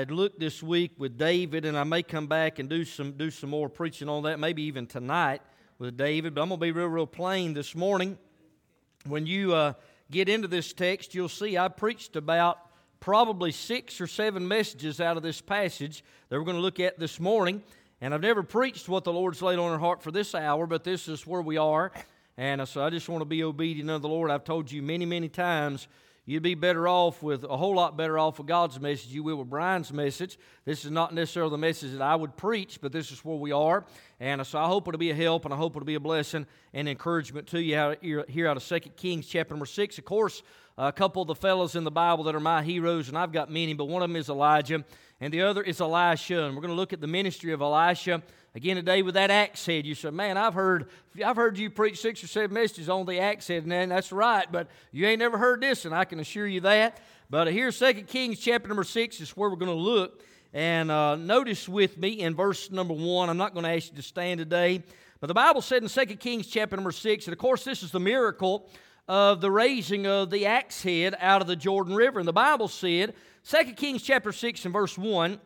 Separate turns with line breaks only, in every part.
had looked this week with David, and I may come back and do some do some more preaching on that, maybe even tonight with David. But I'm going to be real, real plain this morning. When you uh, get into this text, you'll see I preached about probably six or seven messages out of this passage that we're going to look at this morning. And I've never preached what the Lord's laid on our heart for this hour, but this is where we are. And so I just want to be obedient unto the Lord. I've told you many, many times you'd be better off with a whole lot better off with God's message you will with Brian's message. This is not necessarily the message that I would preach, but this is where we are. And so I hope it'll be a help and I hope it'll be a blessing and encouragement to you here out of 2 Kings chapter number 6. Of course, a couple of the fellows in the Bible that are my heroes, and I've got many, but one of them is Elijah. and the other is Elisha. And we're going to look at the ministry of Elisha again today with that axe head. You said, "Man, I've heard I've heard you preach six or seven messages on the axe head, and that's right, but you ain't never heard this, and I can assure you that." But here's Second Kings chapter number six is where we're going to look. And uh, notice with me in verse number one. I'm not going to ask you to stand today, but the Bible said in Second Kings chapter number six, and of course this is the miracle of the raising of the axe head out of the Jordan River. And the Bible said, 2 Kings chapter 6 and verse 1,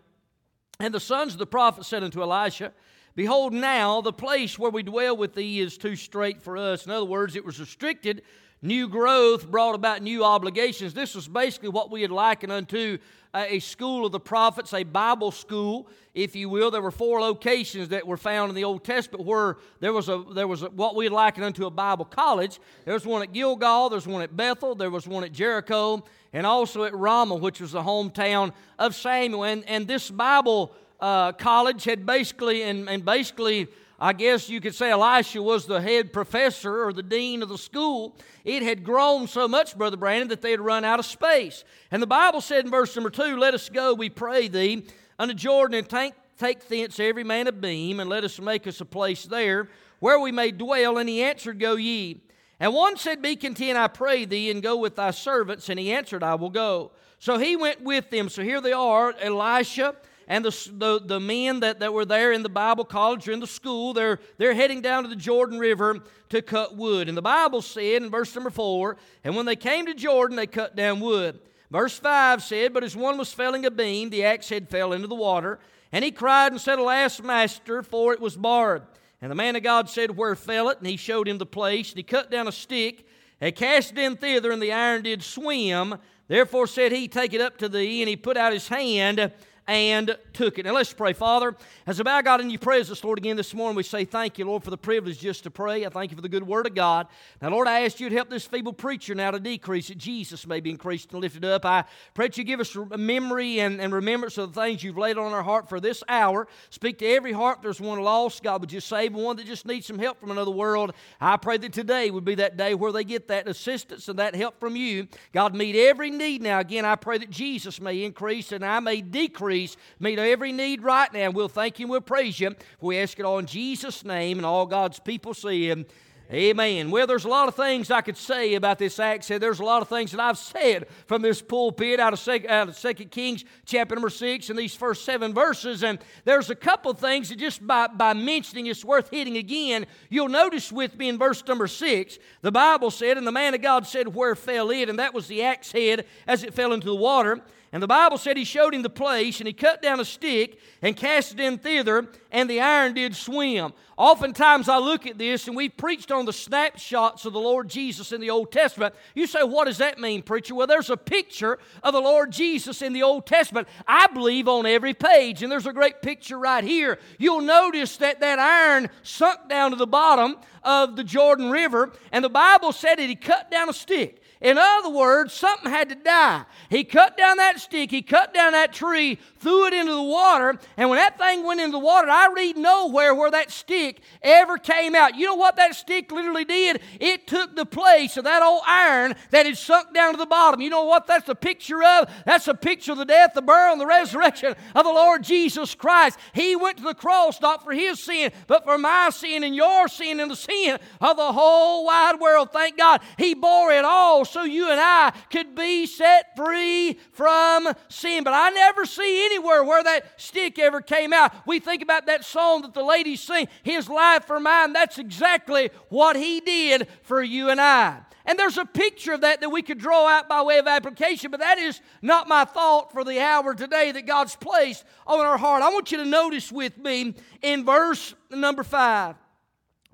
And the sons of the prophet said unto Elisha, Behold, now the place where we dwell with thee is too strait for us. In other words, it was restricted. New growth brought about new obligations. This was basically what we had likened unto a school of the prophets, a Bible school, if you will. There were four locations that were found in the Old Testament where there was a there was a, what we'd liken unto a Bible college. There was one at Gilgal, there was one at Bethel, there was one at Jericho, and also at Ramah, which was the hometown of Samuel. And, and this Bible uh, college had basically and, and basically I guess you could say Elisha was the head professor or the dean of the school. It had grown so much, Brother Brandon, that they had run out of space. And the Bible said in verse number two, Let us go, we pray thee, unto Jordan, and take, take thence every man a beam, and let us make us a place there where we may dwell. And he answered, Go ye. And one said, Be content, I pray thee, and go with thy servants. And he answered, I will go. So he went with them. So here they are, Elisha and the, the, the men that, that were there in the Bible college or in the school, they're, they're heading down to the Jordan River to cut wood. And the Bible said in verse number 4 And when they came to Jordan, they cut down wood. Verse 5 said, But as one was felling a beam, the axe head fell into the water. And he cried and said, Alas, master, for it was barred. And the man of God said, Where fell it? And he showed him the place. And he cut down a stick and cast it in thither, and the iron did swim. Therefore said he, Take it up to thee. And he put out his hand and took it. Now let's pray. Father, as bow God in your presence, Lord, again this morning, we say thank you, Lord, for the privilege just to pray. I thank you for the good word of God. Now, Lord, I ask you to help this feeble preacher now to decrease, that Jesus may be increased and lifted up. I pray that you give us a memory and, and remembrance of the things you've laid on our heart for this hour. Speak to every heart there's one lost. God, would you save one that just needs some help from another world? I pray that today would be that day where they get that assistance and that help from you. God, meet every need now. Again, I pray that Jesus may increase and I may decrease Meet every need right now. We'll thank you and we'll praise you. We ask it all in Jesus' name, and all God's people see him. Amen. Well, there's a lot of things I could say about this accent. There's a lot of things that I've said from this pulpit out of, Second, out of Second Kings chapter number 6 and these first seven verses. And there's a couple things that just by, by mentioning it's worth hitting again. You'll notice with me in verse number 6, the Bible said, And the man of God said, Where fell it? And that was the axe head as it fell into the water. And the Bible said he showed him the place, and he cut down a stick and cast it in thither, and the iron did swim. Oftentimes I look at this, and we've preached on the snapshots of the Lord Jesus in the Old Testament. You say, what does that mean, preacher? Well, there's a picture of the Lord Jesus in the Old Testament, I believe, on every page. And there's a great picture right here. You'll notice that that iron sunk down to the bottom of the Jordan River, and the Bible said that he cut down a stick. In other words, something had to die. He cut down that stick, he cut down that tree, threw it into the water, and when that thing went into the water, I read nowhere where that stick ever came out. You know what that stick literally did? It took the place of that old iron that had sunk down to the bottom. You know what that's a picture of? That's a picture of the death, the burial, and the resurrection of the Lord Jesus Christ. He went to the cross not for his sin, but for my sin and your sin and the sin of the whole wide world. Thank God. He bore it all so you and I could be set free from sin. But I never see anywhere where that stick ever came out. We think about that song that the ladies sing, His Life for Mine. That's exactly what He did for you and I. And there's a picture of that that we could draw out by way of application, but that is not my thought for the hour today that God's placed on our heart. I want you to notice with me in verse number five.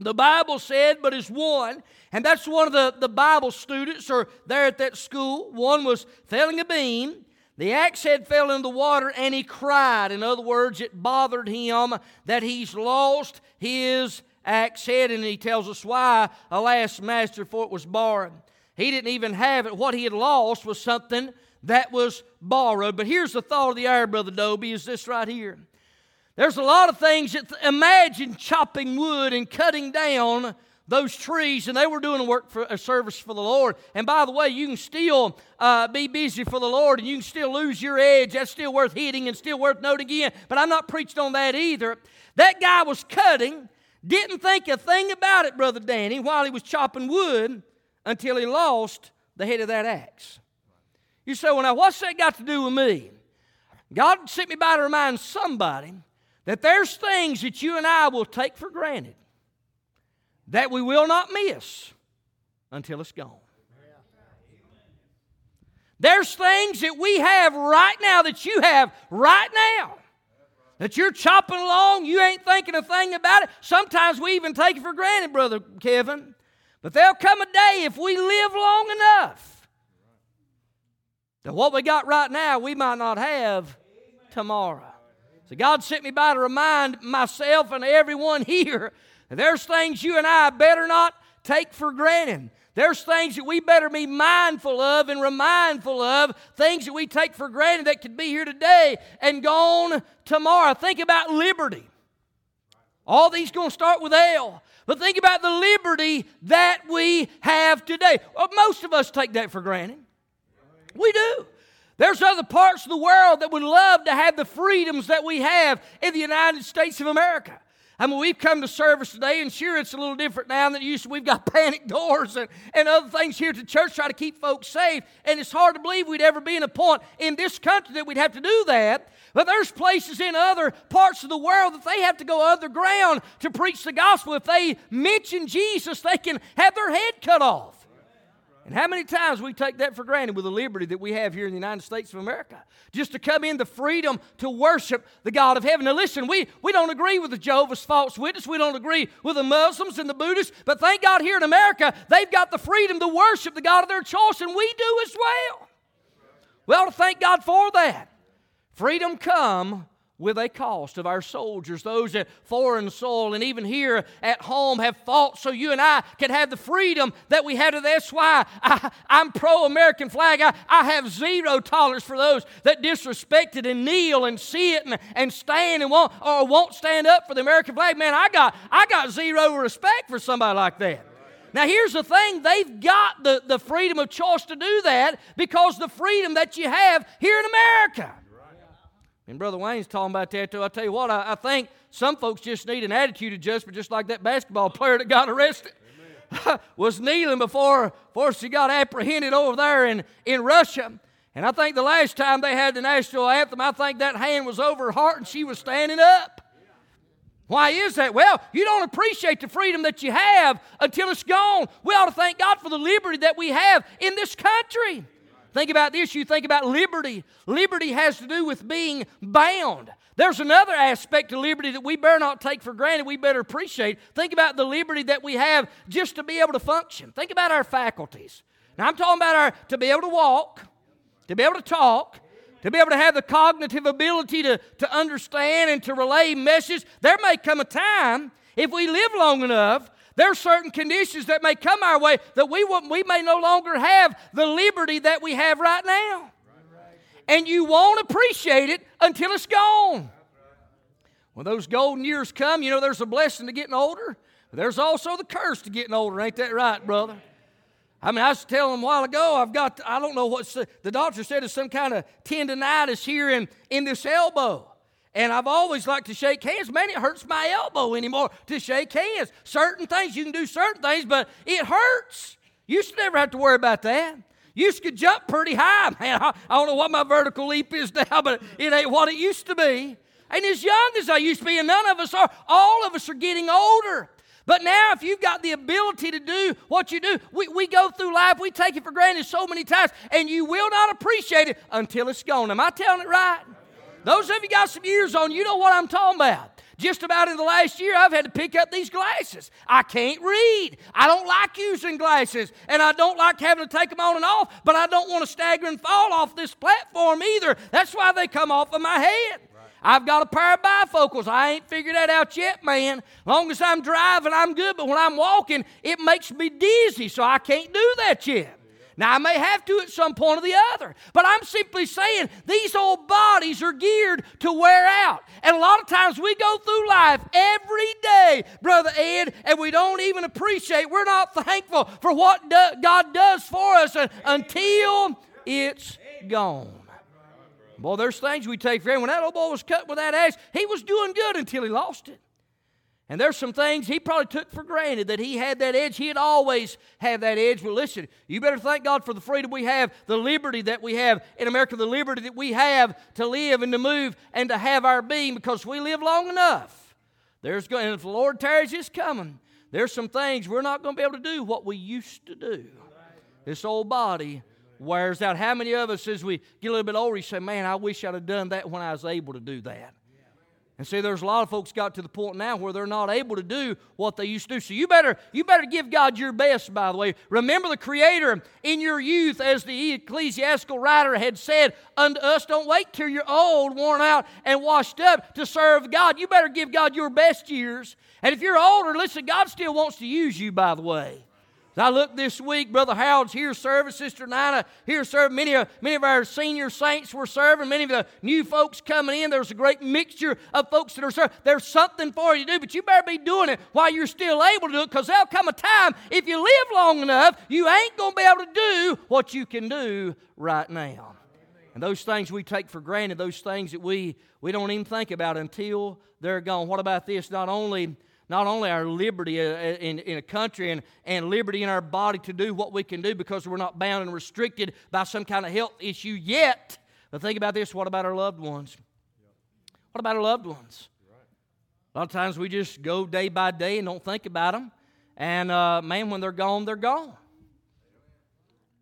The Bible said, but as one, and that's one of the, the Bible students or there at that school. One was felling a beam. The axe head fell in the water and he cried. In other words, it bothered him that he's lost his axe head. And he tells us why. Alas, master, for it was borrowed. He didn't even have it. What he had lost was something that was borrowed. But here's the thought of the hour, Brother Doby, is this right here. There's a lot of things that imagine chopping wood and cutting down those trees and they were doing a work for a service for the Lord. And by the way, you can still uh, be busy for the Lord and you can still lose your edge. That's still worth hitting and still worth noting again. But I'm not preaching on that either. That guy was cutting, didn't think a thing about it, Brother Danny, while he was chopping wood until he lost the head of that axe. You say, well, now what's that got to do with me? God sent me by to remind somebody that there's things that you and I will take for granted that we will not miss until it's gone. There's things that we have right now that you have right now that you're chopping along, you ain't thinking a thing about it. Sometimes we even take it for granted, Brother Kevin. But there'll come a day if we live long enough that what we got right now we might not have tomorrow. So God sent me by to remind myself and everyone here there's things you and I better not take for granted. There's things that we better be mindful of and remindful of, things that we take for granted that could be here today and gone tomorrow. Think about liberty. All these going to start with L. But think about the liberty that we have today. Well, most of us take that for granted. We do. There's other parts of the world that would love to have the freedoms that we have in the United States of America. I mean, we've come to service today, and sure, it's a little different now than it used to. We've got panic doors and, and other things here to church try to keep folks safe. And it's hard to believe we'd ever be in a point in this country that we'd have to do that. But there's places in other parts of the world that they have to go underground to preach the gospel. If they mention Jesus, they can have their head cut off. And how many times we take that for granted with the liberty that we have here in the United States of America? Just to come in the freedom to worship the God of heaven. Now, listen, we, we don't agree with the Jehovah's False Witness. We don't agree with the Muslims and the Buddhists. But thank God here in America, they've got the freedom to worship the God of their choice, and we do as well. We ought to thank God for that. Freedom come with a cost of our soldiers, those at foreign soil and even here at home have fought so you and I can have the freedom that we had. That's why I, am pro American flag. I, I have zero tolerance for those that disrespect it and kneel and sit and, and stand and won't, or won't stand up for the American flag. Man, I got, I got zero respect for somebody like that. Now, here's the thing they've got the, the freedom of choice to do that because the freedom that you have here in America. And Brother Wayne's talking about that too. I tell you what, I, I, think some folks just need an attitude adjustment, just like that basketball player that got arrested. was kneeling before, before she got apprehended over there in, in Russia. And I think the last time they had the national anthem, I think that hand was over her heart and she was standing up. Why is that? Well, you don't appreciate the freedom that you have until it's gone. We ought to thank God for the liberty that we have in this country. Think about this. You think about liberty. Liberty has to do with being bound. There's another aspect to liberty that we better not take for granted, we better appreciate. Think about the liberty that we have just to be able to function. Think about our faculties. Now, I'm talking about our to be able to walk, to be able to talk, to be able to have the cognitive ability to, to understand and to relay messages. There may come a time, if we live long enough, there are certain conditions that may come our way that we, we may no longer have the liberty that we have right now. And you won't appreciate it until it's gone. When those golden years come, you know there's a blessing to getting older. There's also the curse to getting older. Ain't that right, brother? I mean, I was telling them a while ago, I've got, I don't know what's, the, doctor said it's some kind of tendonitis here in, in this elbow. And I've always liked to shake hands. Man, it hurts my elbow anymore to shake hands. Certain things, you can do certain things, but it hurts. You should never have to worry about that. You could jump pretty high. Man, I, I don't know what my vertical leap is now, but it ain't what it used to be. And as young as I used to be, and none of us are, all of us are getting older. But now, if you've got the ability to do what you do, we, we go through life, we take it for granted so many times, and you will not appreciate it until it's gone. Am I telling it right? Those of you got some years on, you know what I'm talking about. Just about in the last year, I've had to pick up these glasses. I can't read. I don't like using glasses, and I don't like having to take them on and off, but I don't want to stagger and fall off this platform either. That's why they come off of my head. I've got a pair of bifocals. I ain't figured that out yet, man. Long as I'm driving, I'm good, but when I'm walking, it makes me dizzy, so I can't do that yet. Now, I may have to at some point or the other, but I'm simply saying these old bodies are geared to wear out. And a lot of times we go through life every day, Brother Ed, and we don't even appreciate, we're not thankful for what do, God does for us until it's gone. Boy, there's things we take for granted. When that old boy was cut with that axe, he was doing good until he lost it. And there's some things he probably took for granted that he had that edge. He'd always have that edge. But listen, you better thank God for the freedom we have, the liberty that we have in America, the liberty that we have to live and to move and to have our being because we live long enough. There's going, and if the Lord tarries, it's coming. There's some things we're not going to be able to do what we used to do. This old body wears out. How many of us, as we get a little bit older, you say, Man, I wish I'd have done that when I was able to do that? And see, there's a lot of folks got to the point now where they're not able to do what they used to do. So you better, you better give God your best, by the way. Remember the Creator in your youth, as the ecclesiastical writer had said unto us, don't wait till you're old, worn out, and washed up to serve God. You better give God your best years. And if you're older, listen, God still wants to use you, by the way. I looked this week, Brother Howard's here serving, Sister Nina here serving. Many of, many of our senior saints were serving, many of the new folks coming in. There's a great mixture of folks that are serving. There's something for you to do, but you better be doing it while you're still able to do it because there'll come a time, if you live long enough, you ain't going to be able to do what you can do right now. And those things we take for granted, those things that we, we don't even think about until they're gone. What about this? Not only not only our liberty uh, uh, in, in a country and, and liberty in our body to do what we can do because we're not bound and restricted by some kind of health issue yet, but think about this what about our loved ones? What about our loved ones? A lot of times we just go day by day and don't think about them. And uh, man, when they're gone, they're gone.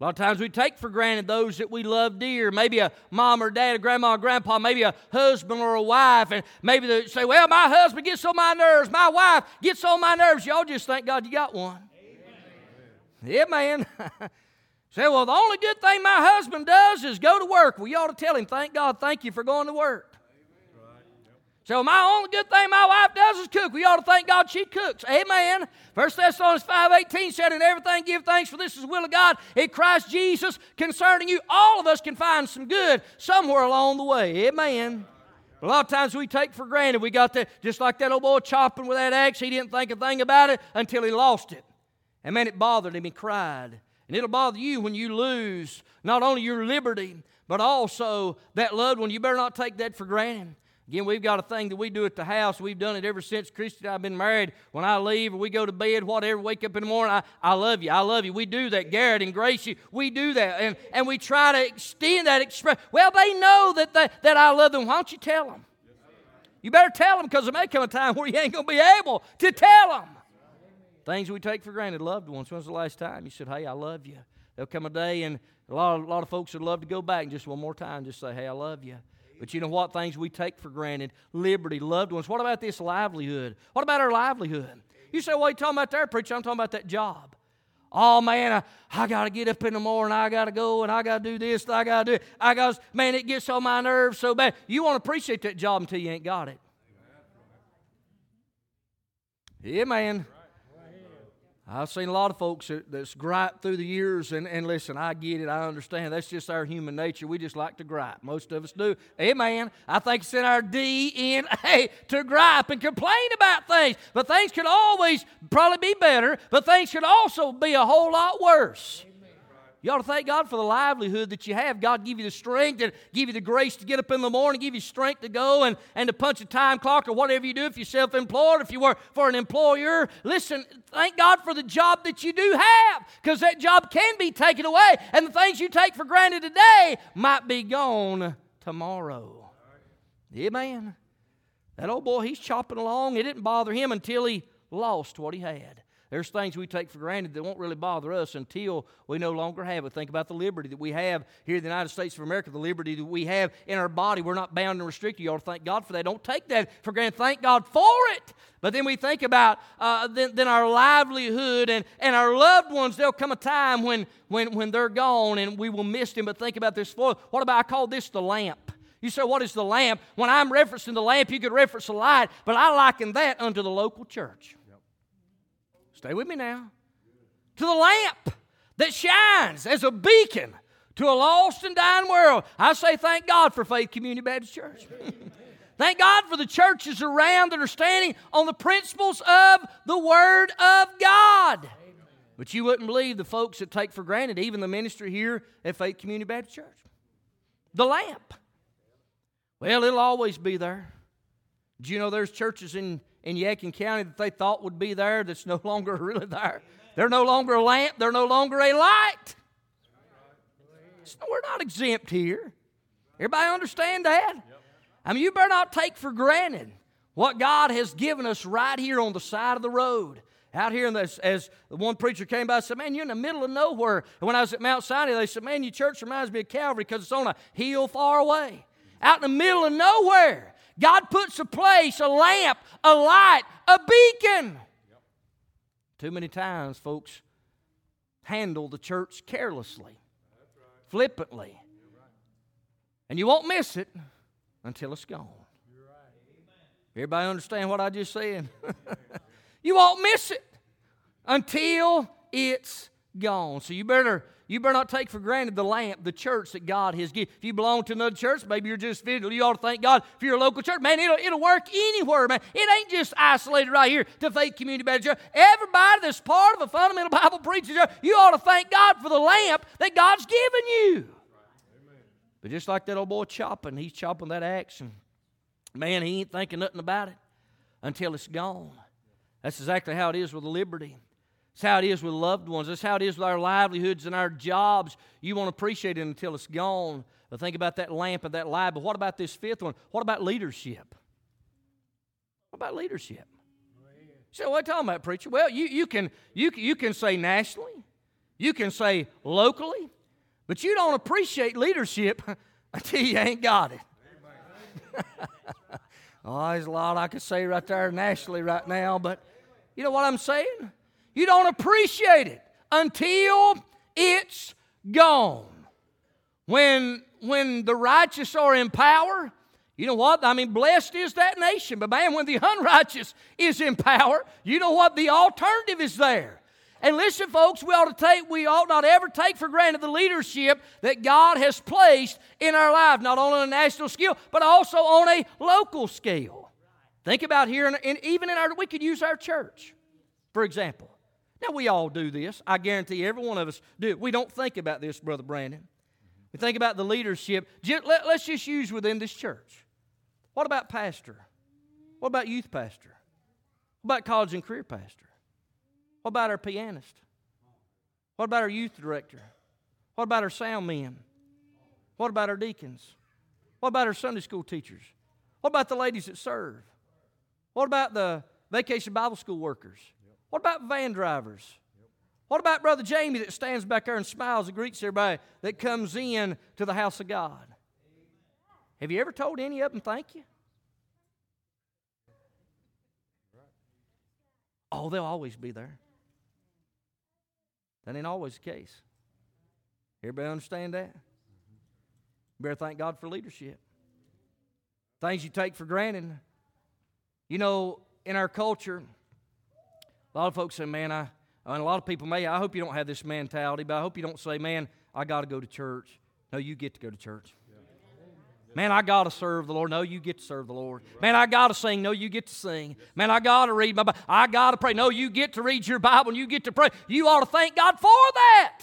A lot of times we take for granted those that we love dear. Maybe a mom or dad, a grandma or grandpa, maybe a husband or a wife. And maybe they say, Well, my husband gets on my nerves. My wife gets on my nerves. Y'all just thank God you got one. Amen. Yeah, man. say, Well, the only good thing my husband does is go to work. Well, you ought to tell him, Thank God, thank you for going to work. So my only good thing my wife does is cook. We ought to thank God she cooks. Amen. First Thessalonians 5.18 said, In everything give thanks, for this is the will of God in Christ Jesus concerning you. All of us can find some good somewhere along the way. Amen. A lot of times we take for granted. We got that, just like that old boy chopping with that axe. He didn't think a thing about it until he lost it. And man, it bothered him. He cried. And it'll bother you when you lose not only your liberty, but also that loved one. You better not take that for granted. Again, we've got a thing that we do at the house. We've done it ever since Christy and I have been married. When I leave or we go to bed, whatever, wake up in the morning, I, I love you. I love you. We do that. Garrett and Gracie, we do that. And, and we try to extend that express. Well, they know that, they, that I love them. Why don't you tell them? You better tell them because there may come a time where you ain't going to be able to tell them. Things we take for granted, loved ones. When's the last time you said, hey, I love you? There'll come a day, and a lot, of, a lot of folks would love to go back and just one more time just say, hey, I love you. But you know what? Things we take for granted liberty, loved ones. What about this livelihood? What about our livelihood? You say, well, you talking about there, preacher? I'm talking about that job. Oh man, I, I got to get up in the morning. I got to go and I got to do this. I got to do. It. I got. Man, it gets on my nerves so bad. You want to appreciate that job until you ain't got it. Yeah, man. I've seen a lot of folks that, that's griped through the years, and, and listen, I get it, I understand. That's just our human nature. We just like to gripe. Most of us do. Amen. I think it's in our DNA to gripe and complain about things. But things could always probably be better, but things could also be a whole lot worse. You ought to thank God for the livelihood that you have. God give you the strength and give you the grace to get up in the morning, give you strength to go and, and to punch a time clock or whatever you do if you're self employed, if you work for an employer. Listen, thank God for the job that you do have because that job can be taken away and the things you take for granted today might be gone tomorrow. Amen. That old boy, he's chopping along. It didn't bother him until he lost what he had. There's things we take for granted that won't really bother us until we no longer have it. Think about the liberty that we have here in the United States of America, the liberty that we have in our body. We're not bound and restricted. You ought to thank God for that. Don't take that for granted. Thank God for it. But then we think about uh, then, then, our livelihood and, and our loved ones. There'll come a time when, when, when they're gone and we will miss them. But think about this. What about, I call this the lamp. You say, what is the lamp? When I'm referencing the lamp, you could reference the light, but I liken that unto the local church. Stay with me now. To the lamp. that shines as a beacon to a lost and dying world. I say thank God for Faith Community Baptist Church. thank God for the churches around that are standing on the principles of the Word of God. But you wouldn't believe the folks that take for granted even the ministry here at Faith Community Baptist Church. The lamp. Well, it'll always be there. Do you know there's churches in, in Yadkin County that they thought would be there that's no longer really there? They're no longer a lamp, they're no longer a light. So we're not exempt here. Everybody understand that? I mean, you better not take for granted what God has given us right here on the side of the road. Out here, this, as one preacher came by and said, Man, you're in the middle of nowhere. And when I was at Mount Sinai, they said, Man, your church reminds me of Calvary because it's on a hill far away. Out in the middle of nowhere. God puts a place, a lamp, a light, a beacon. Too many times, folks handle the church carelessly, flippantly. And you won't miss it until it's gone. Everybody understand what I just said? you won't miss it until it's gone. So you better you better not take for granted the lamp, the church that God has given. If you belong to another church, maybe you're just visiting. You ought to thank God for your local church. Man, it'll, it'll work anywhere, man. It ain't just isolated right here to Faith Community Baptist Church. Everybody that's part of a fundamental Bible preaching church, you ought to thank God for the lamp that God's given you. But just like that old boy chopping, he's chopping that axe, and man, he ain't thinking nothing about it until it's gone. That's exactly how it is with the liberty. That's how it is with loved ones. That's how it is with our livelihoods and our jobs. You won't appreciate it until it's gone. But think about that lamp and that light. But what about this fifth one? What about leadership? What about leadership? So what are you talking about, preacher? Well, you, you, can, you, you can say nationally, you can say locally, but you don't appreciate leadership until you ain't got it. oh, there's a lot I could say right there nationally right now, but you know what I'm saying? You don't appreciate it until it's gone. When, when the righteous are in power, you know what? I mean, blessed is that nation. But man, when the unrighteous is in power, you know what? The alternative is there. And listen, folks, we ought to take, we ought not ever take for granted the leadership that God has placed in our life, not only on a national scale, but also on a local scale. Think about here, and even in our, we could use our church, for example. Now, we all do this. I guarantee every one of us do. We don't think about this, Brother Brandon. We think about the leadership. Let, us just use within this church. What about pastor? What about youth pastor? What about college and career pastor? What about our pianist? What about our youth director? What about our sound men? What about our deacons? What about our Sunday school teachers? What about the ladies that serve? What about the vacation Bible school workers? What about van drivers? What about Brother Jamie that stands back there and smiles and greets everybody that comes in to the house of God? Have you ever told any of them thank you? Oh, they'll always be there. That ain't always the case. Everybody understand that? You better thank God for leadership. Things you take for granted. You know, in our culture, a lot of folks say, man, I, and a lot of people may, I hope you don't have this mentality, but I hope you don't say, man, I got to go to church. No, you get to go to church. Man, I got to serve the Lord. No, you get to serve the Lord. Man, I got to sing. No, you get to sing. Man, I got to read my Bible. I got to pray. No, you get to read your Bible and you get to pray. You ought to thank God for that.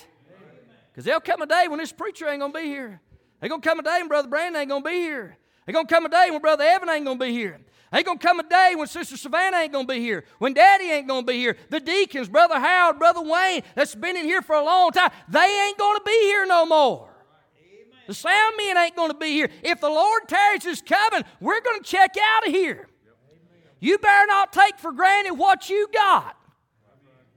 Because there'll come a day when this preacher ain't going to be here. There's going to come a day when Brother Brandon ain't going to be here. There's going to come a day when Brother Evan ain't going to be here. Ain't gonna come a day when Sister Savannah ain't gonna be here, when Daddy ain't gonna be here. The deacons, Brother Howard, Brother Wayne, that's been in here for a long time, they ain't gonna be here no more. The sound men ain't gonna be here. If the Lord tarries his coming, we're gonna check out of here. You better not take for granted what you got.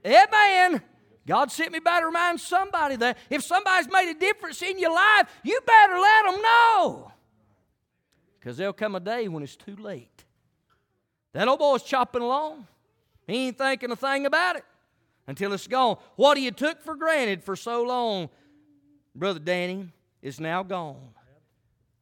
Amen. God sent me by to remind somebody that if somebody's made a difference in your life, you better let them know. Because there'll come a day when it's too late. That old boy's chopping along. He ain't thinking a thing about it until it's gone. What he took for granted for so long, Brother Danny, is now gone.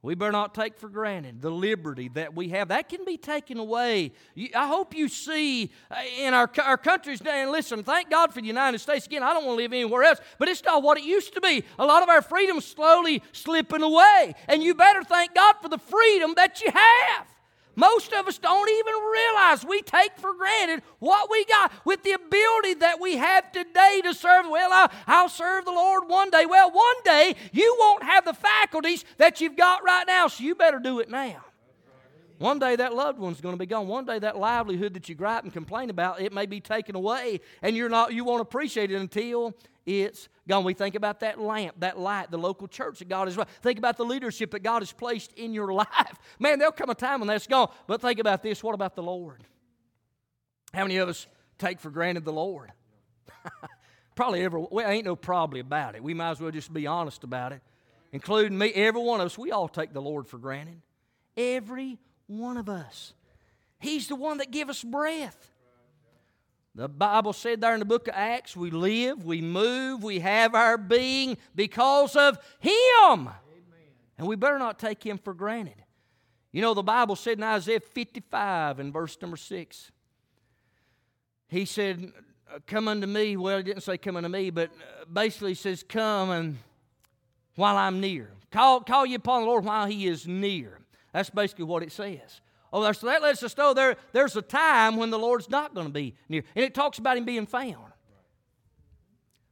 We better not take for granted the liberty that we have. That can be taken away. I hope you see uh, in our, our countries now, and listen, thank God for the United States. Again, I don't want to live anywhere else, but it's not what it used to be. A lot of our freedom's slowly slipping away. And you better thank God for the freedom that you have. Most of us don't even realize we take for granted what we got with the ability that we have today to serve. Well, I'll, serve the Lord one day. Well, one day you won't have the faculties that you've got right now, so you better do it now. One day that loved one's going to be gone. One day that livelihood that you gripe and complain about, it may be taken away, and you're not you won't appreciate it until it's gone. We think about that lamp, that light, the local church that God has. Think about the leadership that God has placed in your life. Man, there'll come a time when that's gone. But think about this what about the Lord? How many of us take for granted the Lord? probably every, well, ain't no probably about it. We might as well just be honest about it. Including me, every one of us, we all take the Lord for granted. Every one of us. He's the one that give us breath. The Bible said there in the book of Acts, we live, we move, we have our being because of Him. Amen. And we better not take Him for granted. You know, the Bible said in Isaiah 55 in verse number 6, He said, Come unto me. Well, He didn't say come unto me, but basically He says, Come and while I'm near. Call, call you upon the Lord while He is near. That's basically what it says. Oh, so that lets us know there, there's a time when the Lord's not going to be near. And it talks about him being found.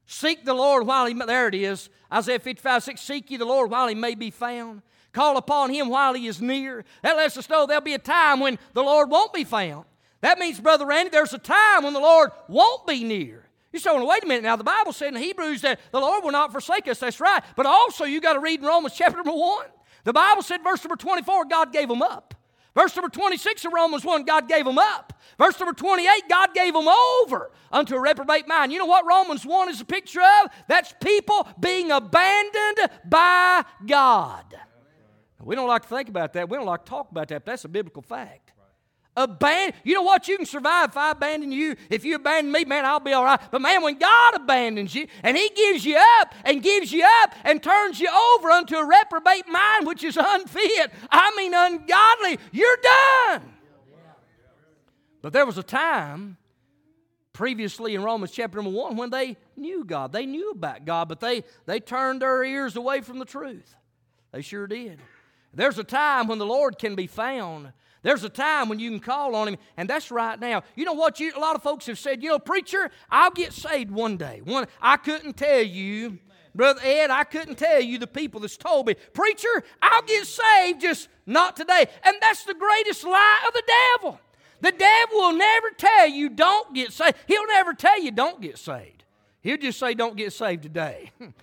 Seek the Lord while he, there it is, Isaiah 55, 6, seek ye the Lord while he may be found. Call upon him while he is near. That lets us know there'll be a time when the Lord won't be found. That means, Brother Randy, there's a time when the Lord won't be near. You're saying, wait a minute now, the Bible said in Hebrews that the Lord will not forsake us. That's right. But also, you got to read in Romans chapter number 1. The Bible said, verse number 24, God gave them up. Verse number 26 of Romans 1, God gave them up. Verse number 28, God gave them over unto a reprobate mind. You know what Romans 1 is a picture of? That's people being abandoned by God. We don't like to think about that. We don't like to talk about that. But that's a biblical fact. Abandon. You know what? You can survive if I abandon you. If you abandon me, man, I'll be all right. But man, when God abandons you and He gives you up and gives you up and turns you over unto a reprobate mind, which is unfit, I mean ungodly, you're done. But there was a time previously in Romans chapter number one when they knew God. They knew about God, but they, they turned their ears away from the truth. They sure did. There's a time when the Lord can be found there's a time when you can call on Him, and that's right now. You know what? You, a lot of folks have said, you know, preacher, I'll get saved one day. One, I couldn't tell you, Brother Ed, I couldn't tell you the people that's told me, preacher, I'll get saved, just not today. And that's the greatest lie of the devil. The devil will never tell you don't get saved. He'll never tell you don't get saved. He'll just say don't get saved today.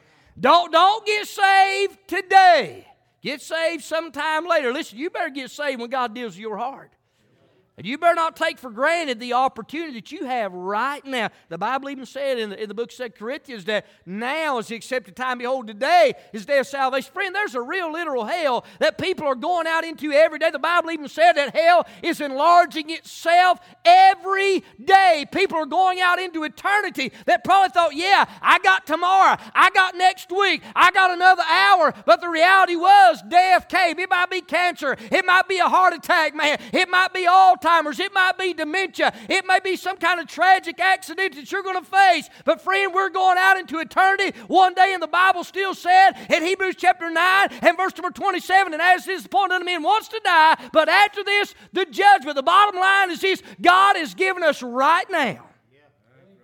don't don't get saved today. Get saved sometime later. Listen, you better get saved when God deals with your heart. And you better not take for granted the opportunity that you have right now. The Bible even said in the, in the book of 2 Corinthians that now is the accepted time. Behold, today is the day of salvation. Friend, there's a real literal hell that people are going out into every day. The Bible even said that hell is enlarging itself every day. People are going out into eternity that probably thought, yeah, I got tomorrow, I got next week, I got another hour. But the reality was death came. It might be cancer, it might be a heart attack, man, it might be all Alzheimer's, it might be dementia, it may be some kind of tragic accident that you're going to face. But, friend, we're going out into eternity one day, and the Bible still said in Hebrews chapter 9 and verse number 27, and as this point unto man wants to die, but after this, the judgment. The bottom line is this God has given us right now.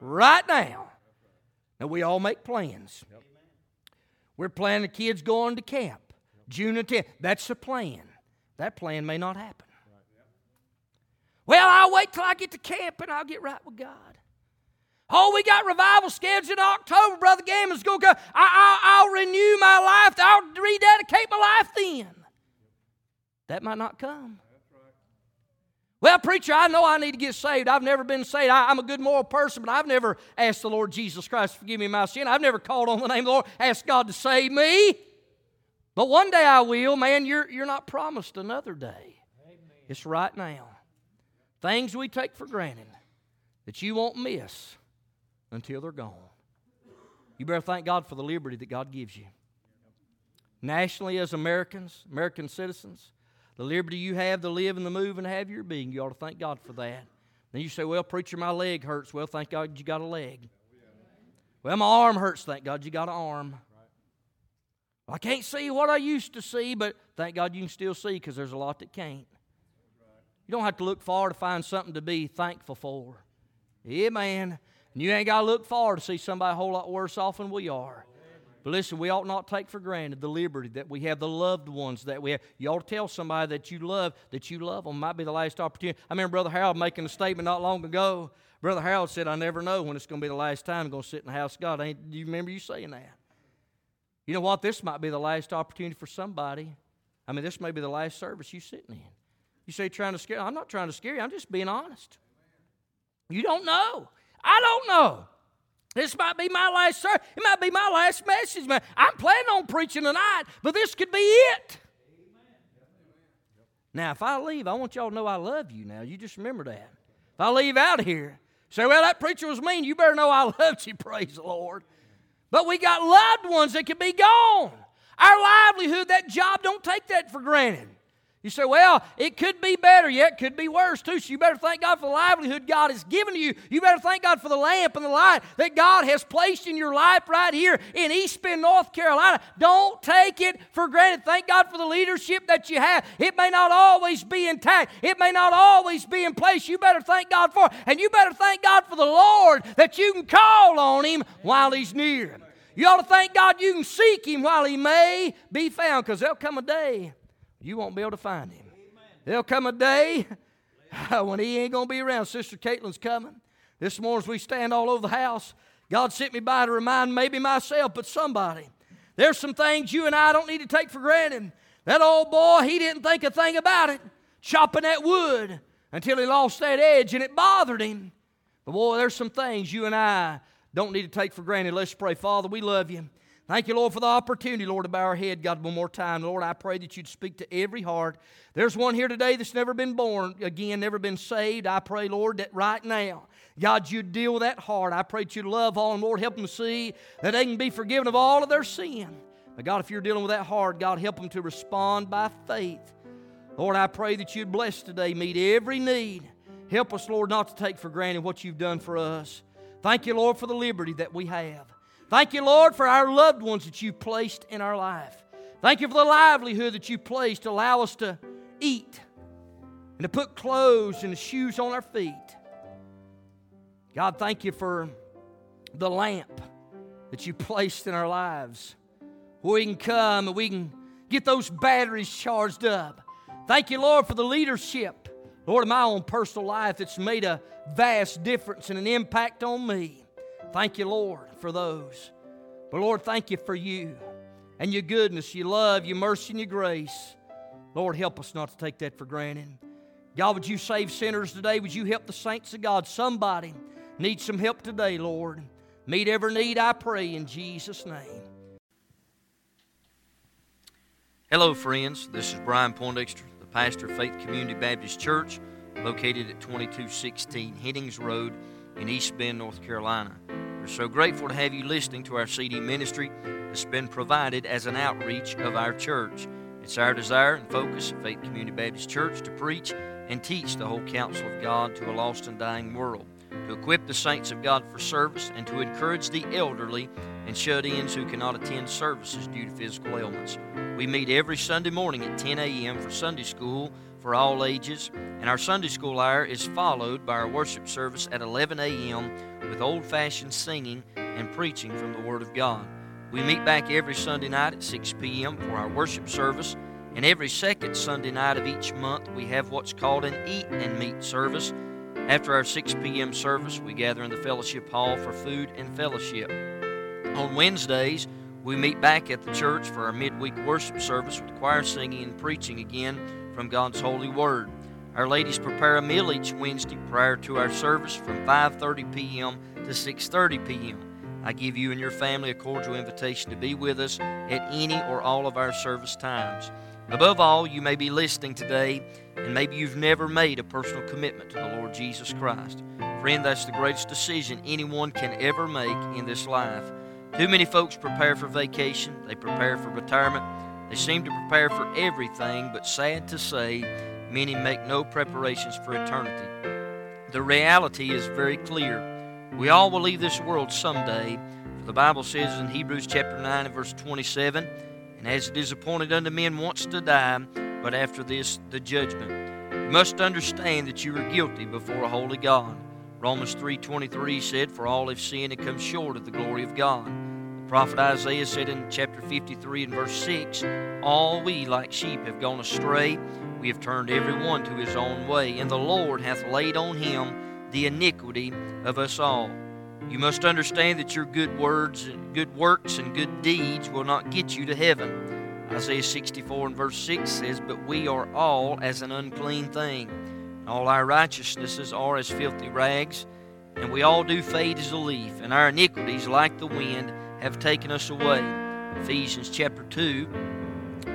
Right now. Now, we all make plans. We're planning the kids going to camp June the 10th. That's the plan. That plan may not happen. Well, I'll wait till I get to camp and I'll get right with God. Oh, we got revival scheduled in October, Brother Gammon's going to go. I, will renew my life. I'll rededicate my life then. That might not come. Well, preacher, I know I need to get saved. I've never been saved. I, am a good moral person, but I've never asked the Lord Jesus Christ to forgive me my sin. I've never called on the name of the Lord, asked God to save me. But one day I will. Man, you're, you're not promised another day. Amen. It's right now. Things we take for granted that you won't miss until they're gone. You better thank God for the liberty that God gives you. nationally as Americans, American citizens, the liberty you have to live and to move and have your being. You ought to thank God for that. Then you say, Well, preacher, my leg hurts. Well, thank God you got a leg. Well, my arm hurts. Thank God you got an arm. I can't see what I used to see, but thank God you can still see because there's a lot that can't. You don't have to look far to find something to be thankful for. Man. And you ain't got to look far to see somebody a whole lot worse off than we are. But listen, we ought not take for granted the liberty that we have, the loved ones that we have. You ought to tell somebody that you love, that you love them. Might be the last opportunity. I remember Brother Harold making a statement not long ago. Brother Harold said, I never know when it's going to be the last time I'm going to sit in the house of God. Do you remember you saying that? You know what? This might be the last opportunity for somebody. I mean, this may be the last service you're sitting in. You say trying to scare. I'm not trying to scare you. I'm just being honest. You don't know. I don't know. This might be my last service. It might be my last message, man. I'm planning on preaching tonight, but this could be it. Now, if I leave, I want y'all to know I love you now. You just remember that. If I leave out of here, say, well, that preacher was mean, you better know I loved you, praise the Lord. But we got loved ones that could be gone. Our livelihood, that job, don't take that for granted. You say, well, it could be better. Yeah, it could be worse too. So you better thank God for the livelihood God has given you. You better thank God for the lamp and the light that God has placed in your life right here in East Bend, North Carolina. Don't take it for granted. Thank God for the leadership that you have. It may not always be intact, it may not always be in place. You better thank God for it. And you better thank God for the Lord that you can call on Him while He's near. You ought to thank God you can seek Him while He may be found because there'll come a day you won't be able to find him. There'll come a day when he ain't going to be around. Sister Caitlin's coming. This morning, as we stand all over the house, God sent me by to remind maybe myself, but somebody. There's some things you and I don't need to take for granted. That old boy, he didn't think a thing about it, chopping that wood until he lost that edge and it bothered him. But boy, there's some things you and I don't need to take for granted. Let's pray. Father, we love you. Thank you, Lord, for the opportunity, Lord, to bow our head, God, one more time. Lord, I pray that you'd speak to every heart. There's one here today that's never been born again, never been saved. I pray, Lord, that right now, God, you'd deal with that heart. I pray that you'd love all, and Lord, help them see that they can be forgiven of all of their sin. But God, if you're dealing with that heart, God, help them to respond by faith. Lord, I pray that you'd bless today, meet every need. Help us, Lord, not to take for granted what you've done for us. Thank you, Lord, for the liberty that we have. Thank you, Lord, for our loved ones that you placed in our life. Thank you for the livelihood that you placed to allow us to eat and to put clothes and shoes on our feet. God, thank you for the lamp that you placed in our lives where we can come and we can get those batteries charged up. Thank you, Lord, for the leadership, Lord, of my own personal life that's made a vast difference and an impact on me. Thank you, Lord, for those. But Lord, thank you for you and your goodness, your love, your mercy, and your grace. Lord, help us not to take that for granted. God, would you save sinners today? Would you help the saints of God? Somebody needs some help today, Lord. Meet every need, I pray, in Jesus' name. Hello, friends. This is Brian Poindexter, the pastor of Faith Community Baptist Church, located at 2216 Headings Road in East Bend, North Carolina. We're so grateful to have you listening to our CD ministry that's been provided as an outreach of our church. It's our desire and focus at Faith Community Baptist Church to preach and teach the whole counsel of God to a lost and dying world, to equip the saints of God for service, and to encourage the elderly and shut ins who cannot attend services due to physical ailments. We meet every Sunday morning at 10 a.m. for Sunday school for all ages, and our Sunday school hour is followed by our worship service at 11 a.m. with old fashioned singing and preaching from the Word of God. We meet back every Sunday night at 6 p.m. for our worship service, and every second Sunday night of each month we have what's called an Eat and Meet service. After our 6 p.m. service, we gather in the fellowship hall for food and fellowship. On Wednesdays, we meet back at the church for our midweek worship service with choir singing and preaching again from God's holy word. Our ladies prepare a meal each Wednesday prior to our service from 5:30 p.m. to 6:30 p.m. I give you and your family a cordial invitation to be with us at any or all of our service times. Above all, you may be listening today and maybe you've never made a personal commitment to the Lord Jesus Christ. Friend, that's the greatest decision anyone can ever make in this life. Too many folks prepare for vacation, they prepare for retirement, They seem to prepare for everything, but sad to say, many make no preparations for eternity. The reality is very clear. We all will leave this world someday. For the Bible says in Hebrews chapter 9 and verse 27, And as it is appointed unto men once to die, but after this the judgment. You must understand that you are guilty before a holy God. Romans 3.23 said, For all have sinned and come short of the glory of God. The prophet Isaiah said in chapter 53 and verse 6, All we like sheep have gone astray, we have turned every one to his own way, and the Lord hath laid on him the iniquity of us all. You must understand that your good words and good works and good deeds will not get you to heaven. Isaiah 64 and verse 6 says, But we are all as an unclean thing. All our righteousnesses are as filthy rags, and we all do fade as a leaf, and our iniquities, like the wind, have taken us away. Ephesians chapter 2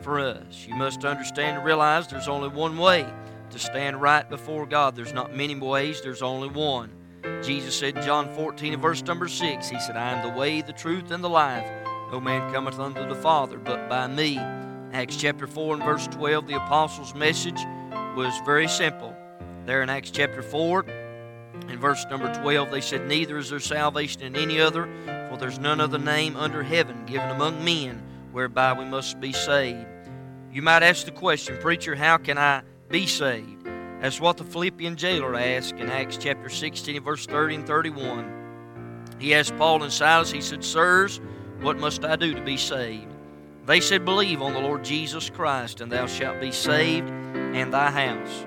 for us. You must understand and realize there's only one way to stand right before God. There's not many ways, there's only one. Jesus said in John 14 and verse number 6, He said, I am the way, the truth, and the life. No man cometh unto the Father but by me. Acts chapter 4 and verse 12, the apostles' message was very simple. There in Acts chapter 4 in verse number 12, they said, Neither is there salvation in any other, for there's none other name under heaven given among men whereby we must be saved. You might ask the question, Preacher, how can I be saved? That's what the Philippian jailer asked in Acts chapter 16, verse 30 and 31. He asked Paul and Silas, he said, Sirs, what must I do to be saved? They said, Believe on the Lord Jesus Christ, and thou shalt be saved and thy house.